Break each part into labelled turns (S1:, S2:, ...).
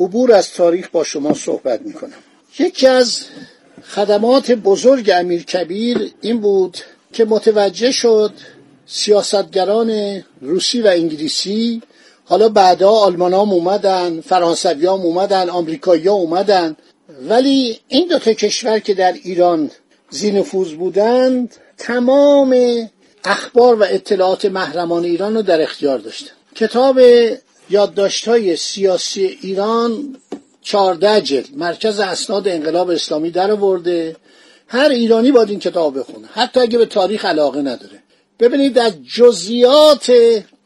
S1: عبور از تاریخ با شما صحبت می کنم یکی از خدمات بزرگ امیر کبیر این بود که متوجه شد سیاستگران روسی و انگلیسی حالا بعدا آلمان هم اومدن فرانسوی هم اومدن آمریکایی ها اومدن ولی این دو تا کشور که در ایران زینفوز بودند تمام اخبار و اطلاعات محرمان ایران رو در اختیار داشتن. کتاب یادداشت های سیاسی ایران چارده جلد مرکز اسناد انقلاب اسلامی در آورده. هر ایرانی باید این کتاب بخونه حتی اگه به تاریخ علاقه نداره. ببینید در جزئیات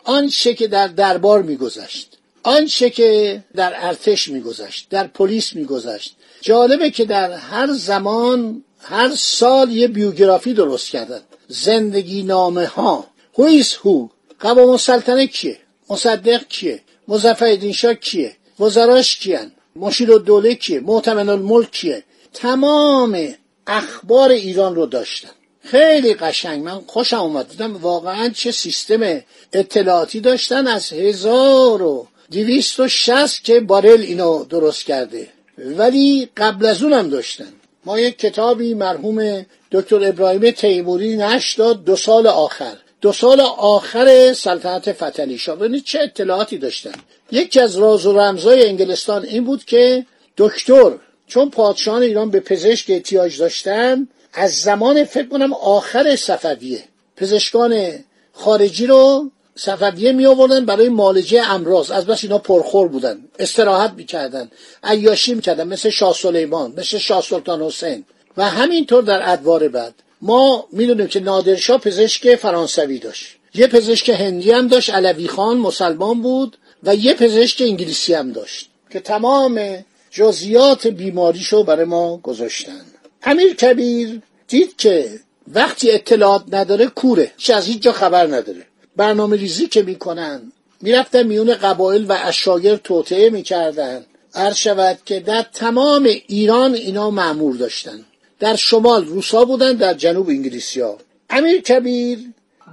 S1: آنچه که در دربار میگذشت آنچه که در ارتش میگذشت در پلیس میگذشت. جالبه که در هر زمان هر سال یه بیوگرافی درست کردن. زندگی نامه ها هویس هو قوام السلطنه کیه؟ مصدق کیه؟ مظفرالدین شاه کیه؟ وزراش کیان؟ مشیر الدوله کیه؟ معتمن الملک کیه؟ تمام اخبار ایران رو داشتن خیلی قشنگ. من خوشم اومد. دیدم واقعا چه سیستم اطلاعاتی داشتن از هزار و دویست و شست که بارل اینو درست کرده. ولی قبل از اونم داشتن. ما یک کتابی مرحوم دکتر ابراهیم تیموری نش داد دو سال آخر. دو سال آخر سلطنت فتلی شاه. ببینید چه اطلاعاتی داشتن. یکی از راز و رمزای انگلستان این بود که دکتر چون پادشاهان ایران به پزشک احتیاج داشتن از زمان فکر کنم آخر صفویه پزشکان خارجی رو صفویه می آوردن برای معالجه امراض. از بس اینا پرخور بودن استراحت می‌کردن عیاشی می‌کردن مثل شاه سلیمان مثل شاه سلطان حسین. و همینطور در ادوار بعد. ما می‌دونیم که نادرشاه پزشک فرانسوی داشت. یه پزشک هندی هم داشت علوی خان مسلمان بود و یه پزشک انگلیسی هم داشت که تمام جزئیات بیماریشو برای ما گذاشتن. امیر کبیر دید که وقتی اطلاعات نداره کوره. چه از هیچ جا خبر نداره. برنامه ریزی که می‌کنن می‌رفتن میون قبایل و اشایر توطعه می‌کردن. عرض شود که در تمام ایران اینا معمور داشتن. در شمال روسا بودن در جنوب انگلیسیا امیر کبیر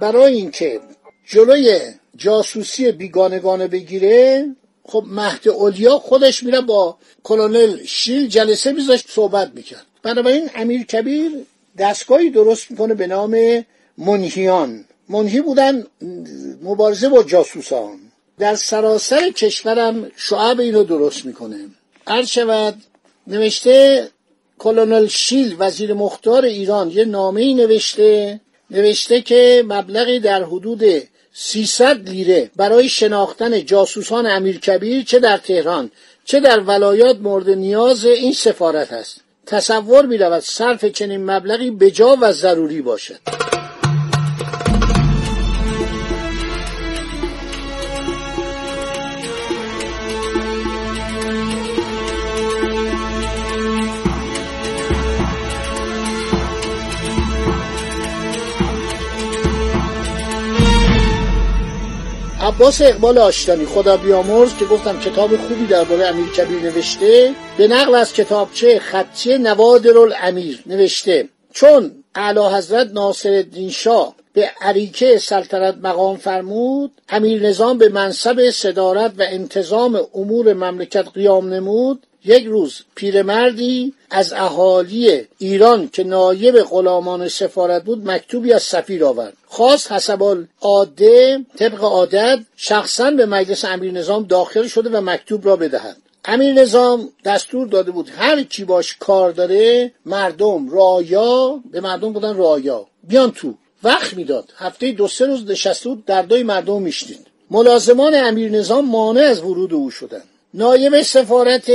S1: برای اینکه جلوی جاسوسی بیگانگانه بگیره خب مهد اولیا خودش میره با کلونل شیل جلسه میذاشت صحبت می‌کرد. بنابراین امیر کبیر دستگاهی درست می‌کنه به نام منهیان. منهی بودن مبارزه با جاسوسان. در سراسر کشورم شعب اینو درست می‌کنه. عرض شود نوشته کلونل شیل وزیر مختار ایران یه نامه ای نوشته نوشته که مبلغی در حدود 300 لیره برای شناختن جاسوسان امیرکبیر چه در تهران چه در ولایات مورد نیاز این سفارت است. تصور می رود صرف چنین مبلغی بجا و ضروری باشد. عباس اقبال آشتانی خدا بیامرز که گفتم کتاب خوبی درباره امیر کبیر نوشته. به نقل از کتابچه خطی نوادر الامیر نوشته. چون اعلی حضرت ناصر شاه به عریکه سلطنت مقام فرمود امیر نظام به منصب صدارت و انتظام امور مملکت قیام نمود یک روز پیرمردی از اهالی ایران که نایب غلامان سفارت بود مکتوبی از سفیر آورد. خواست حسب عاده طبق عادت شخصا به مجلس امیر نظام داخل شده و مکتوب را بدهد. امیر نظام دستور داده بود هر کی باش کار داره مردم رایا به مردم بودن رایا بیان تو. وقت می‌داد. هفته دو سه روز نشسته بود دردای مردم میشنید. ملازمان امیر نظام مانع از ورود او شدند. نایب سفارت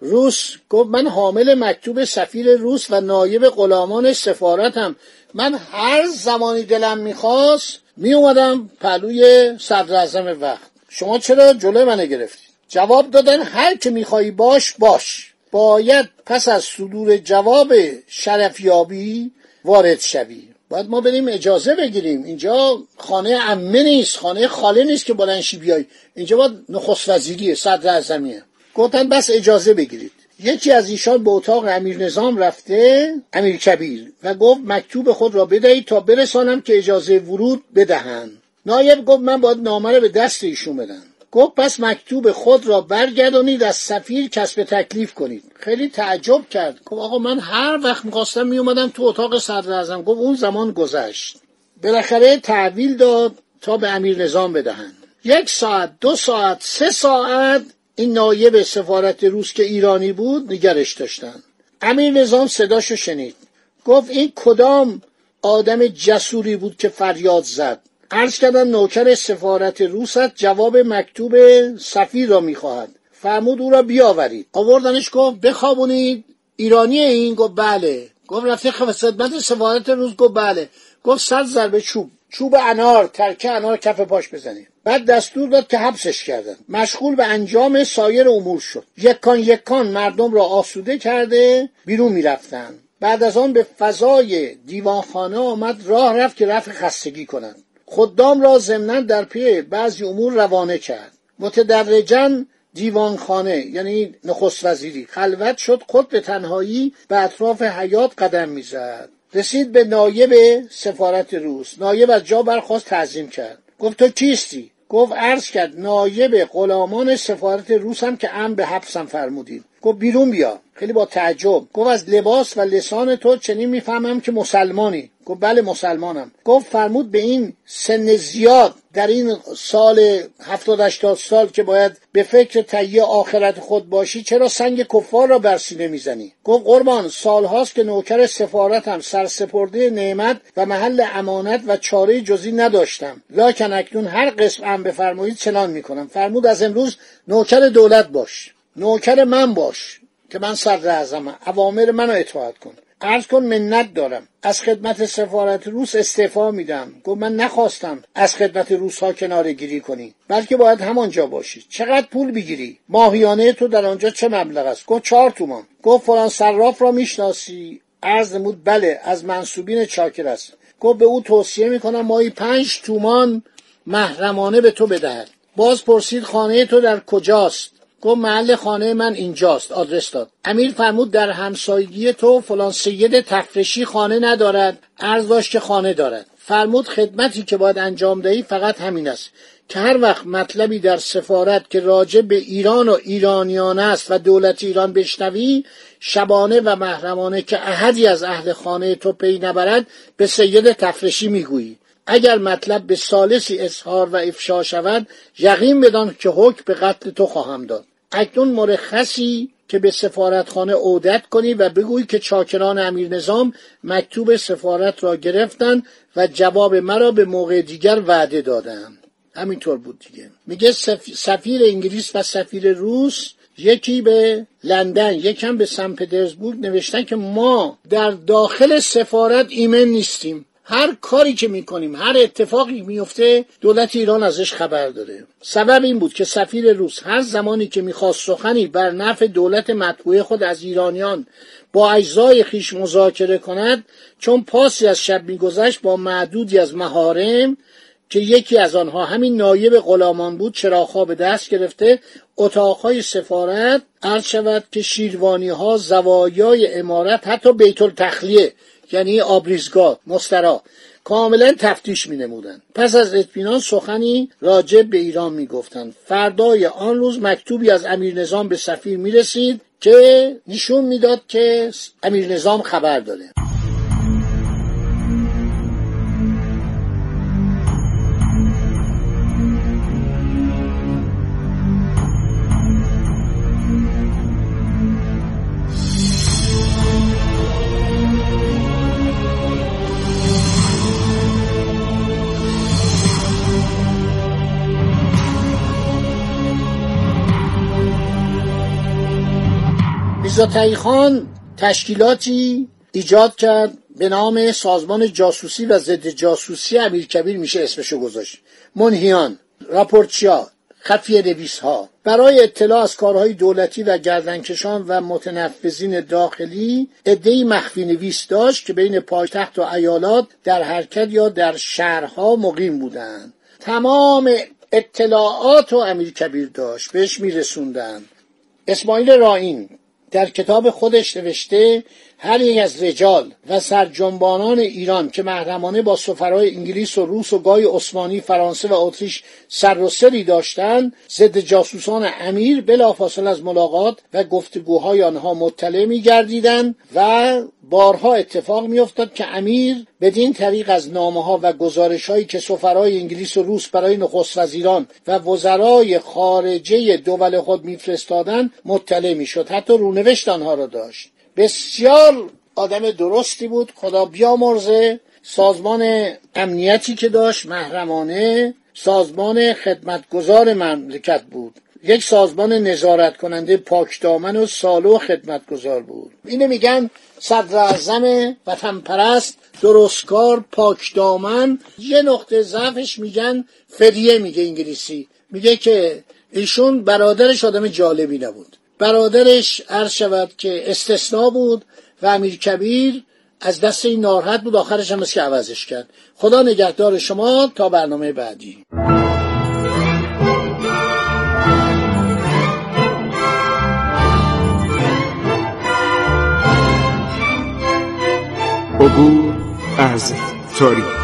S1: روس گفت من حامل مکتوب سفیر روس و نایب غلامان سفارتم. من هر زمانی دلم می‌خواست میومدم پلوی صدر وقت. شما چرا جلو منو گرفتید جواب دادن هر که میخوایی باش باش. باید پس از صدور جواب شرفیابی وارد شوی. باید ما بریم اجازه بگیریم. اینجا خانه امه نیست خانه خاله نیست که بلنشی بیای. اینجا باید نخست وزیریه صدر اعظمیه. گفتن بس اجازه بگیرید. یکی از ایشان به اتاق امیر نظام رفته امیر کبیر و گفت مکتوب خود را بدهید تا برسانم که اجازه ورود بدهند نایب گفت من باید نامه را به دست ایشون بدم. گفت پس مکتوب خود را برگردانید از سفیر کسب تکلیف کنید. خیلی تعجب کرد. گفت آقا من هر وقت می‌خواستم میومدم تو اتاق صدر ازم گفت اون زمان گذشت. بالاخره تحویل داد تا به امیر نظام بدهند. یک ساعت دو ساعت سه ساعت این نایب سفارت روس که ایرانی بود نگرش داشتن امیر نظام صداشو شنید. گفت این کدام آدم جسوری بود که فریاد زد؟ عرض کردن نوکر سفارت روست جواب مکتوب سفیر را می‌خواهد. فرمود او را بیاورید. آوردنش گفت بخوابونید. ایرانی این؟ گفت بله. گفت رفته خدمت سفارت روز؟ گفت بله. گفت صد ضربه چوب. چوب انار. ترکه انار کف پاش بزنید. بعد دستور داد که حبسش کردن. مشغول به انجام سایر امور شد. یکان یکان مردم را آسوده کرده بیرون می‌رفتند. بعد از آن به فضای دیوانخانه آمد. راه رفت که رفع خستگی کنند. خدام را ضمنا در پی بعضی امور روانه کرد. متدرجا دیوانخانه یعنی نخست وزیری. خلوت شد خود به تنهایی به اطراف حیات قدم می‌زد. رسید به نایب سفارت روس. نایب از جا برخواست تعظیم کرد. گفت تو کیستی؟ گفت عرض کرد نایب غلامان سفارت روس هم که ام به حبسم فرمودید گفت بیرون بیا. خیلی با تعجب. گفت از لباس و لسان تو چنین می‌فهمم که مسلمانی. گفت بله مسلمانم. گفت فرمود به این سن زیاد در این سال هفتاد هشتاد سال که باید به فکر تهیه آخرت خود باشی چرا سنگ کفار را بر سینه می‌زنی؟ گفت قربان سالهاست که نوکر سفارتم سرسپرده نعمت و محل امانت و چاره جزی نداشتم. لاکن اکنون هر قسم ام بفرمایید چنان می‌کنم. فرمود از امروز نوکر دولت باش. نوکر من باش که من صدر اعظمم اوامر منو اطاعت کن. عرض کن منت دارم. از خدمت سفارت روس استعفا میدم. گفت من نخواستم از خدمت روس ها کناره گیری کنی. بلکه باید همانجا باشی. چقدر پول بگیری؟ ماهیانه تو در آنجا چه مبلغ است؟ گفت چهار تومان. گفت فلان صراف را می‌شناسی. عرض نمود بله از منصوبین چاکر است. گفت به او توصیه می‌کنم ماهی پنج تومان محرمانه به تو بدهد. باز پرسید خانه تو در کجاست؟ گفت محل خانه من اینجاست. آدرس داد. امیر فرمود در همسایگی تو فلان سید تفرشی خانه ندارد. عرض داشت که خانه دارد. فرمود خدمتی که باید انجام دهی فقط همین است که هر وقت مطلبی در سفارت که راجع به ایران و ایرانیان است و دولت ایران بشنوی شبانه و محرمانه که احدی از اهل خانه تو پی نبرد به سید تفرشی می‌گویی. اگر مطلب به سالسی اظهار و افشا شود یقین بدان که حکم به قتل تو خواهم داد. اکنون مرخصی که به سفارتخانه عودت کنی و بگویی که چاکران امیر نظام مکتوب سفارت را گرفتند و جواب مرا به موقع دیگر وعده دادند همینطور بود دیگه. میگه سفیر انگلیس و سفیر روس یکی به لندن یکم به سن پترزبورگ نوشتن که ما در داخل سفارت ایمن نیستیم. هر کاری که می‌کنیم هر اتفاقی میفته دولت ایران ازش خبر داره سبب این بود که سفیر روس هر زمانی که می‌خواست سخنی بر نفع دولت مطبوع خود از ایرانیان با اجزای خیش مذاکره کند چون پاسی از شب میگذشت با معدودی از مهارم که یکی از آنها همین نایب غلامان بود چراغها به دست گرفته اتاقهای سفارت عرض شود که شیروانی ها زوایای امارت حتی بیت التخلیه یعنی آبریزگاه مسترا کاملا تفتیش می نمودن. پس از اطمینان سخنی راجع به ایران می گفتن. فردای آن روز مکتوبی از امیر نظام به سفیر می رسید که نشون می‌داد که امیر نظام خبر داره میرزا خان تشکیلاتی ایجاد کرد به نام سازمان جاسوسی و ضد جاسوسی امیرکبیر میشه اسمشو گذاشت. منهیان راپورتچیا خفیه نویس ها برای اطلاع از کارهای دولتی و گردنکشان و متنفذین داخلی ادهی مخفی نویس داشت که بین پایتخت و ایالات در حرکت یا در شهرها مقیم بودند. تمام اطلاعات و امیر کبیر داشت بهش میرسوندن. اسماعیل راین در کتاب خودش نوشته هر از رجال و سرجنبانان ایران که محرمانه با سفرای انگلیس و روس و گای عثمانی فرانسه و اتریش سر و سری داشتند ضد جاسوسان امیر بلافاصله از ملاقات و گفتگوهای آنها مطلع میگردیدند و بارها اتفاق میافتاد که امیر بدین طریق از نامه ها و گزارش هایی که سفرای انگلیس و روس برای نخست وزیران و وزرای خارجه دول خود میفرستادند مطلع می‌شد. حتی رونوشت آنها را داشت. بسیار آدم درستی بود. خدا بیامرزه. سازمان امنیتی که داشت محرمانه. سازمان خدمتگزار مملکت بود. یک سازمان نظارت کننده پاکدامن و سالو خدمتگزار بود. اینو میگن صدر اعظم وطن پرست درستکار پاکدامن یه نقطه ضعفش میگن فریه میگه انگلیسی. میگه که ایشون برادرش آدم جالبی نبود. برادرش عرض شود که استثناء بود و امیر کبیر از دست این ناراحت بود. آخرش هم که عوضش کرد. خدا نگهدار شما تا برنامه بعدی.
S2: عبور از تاریخ.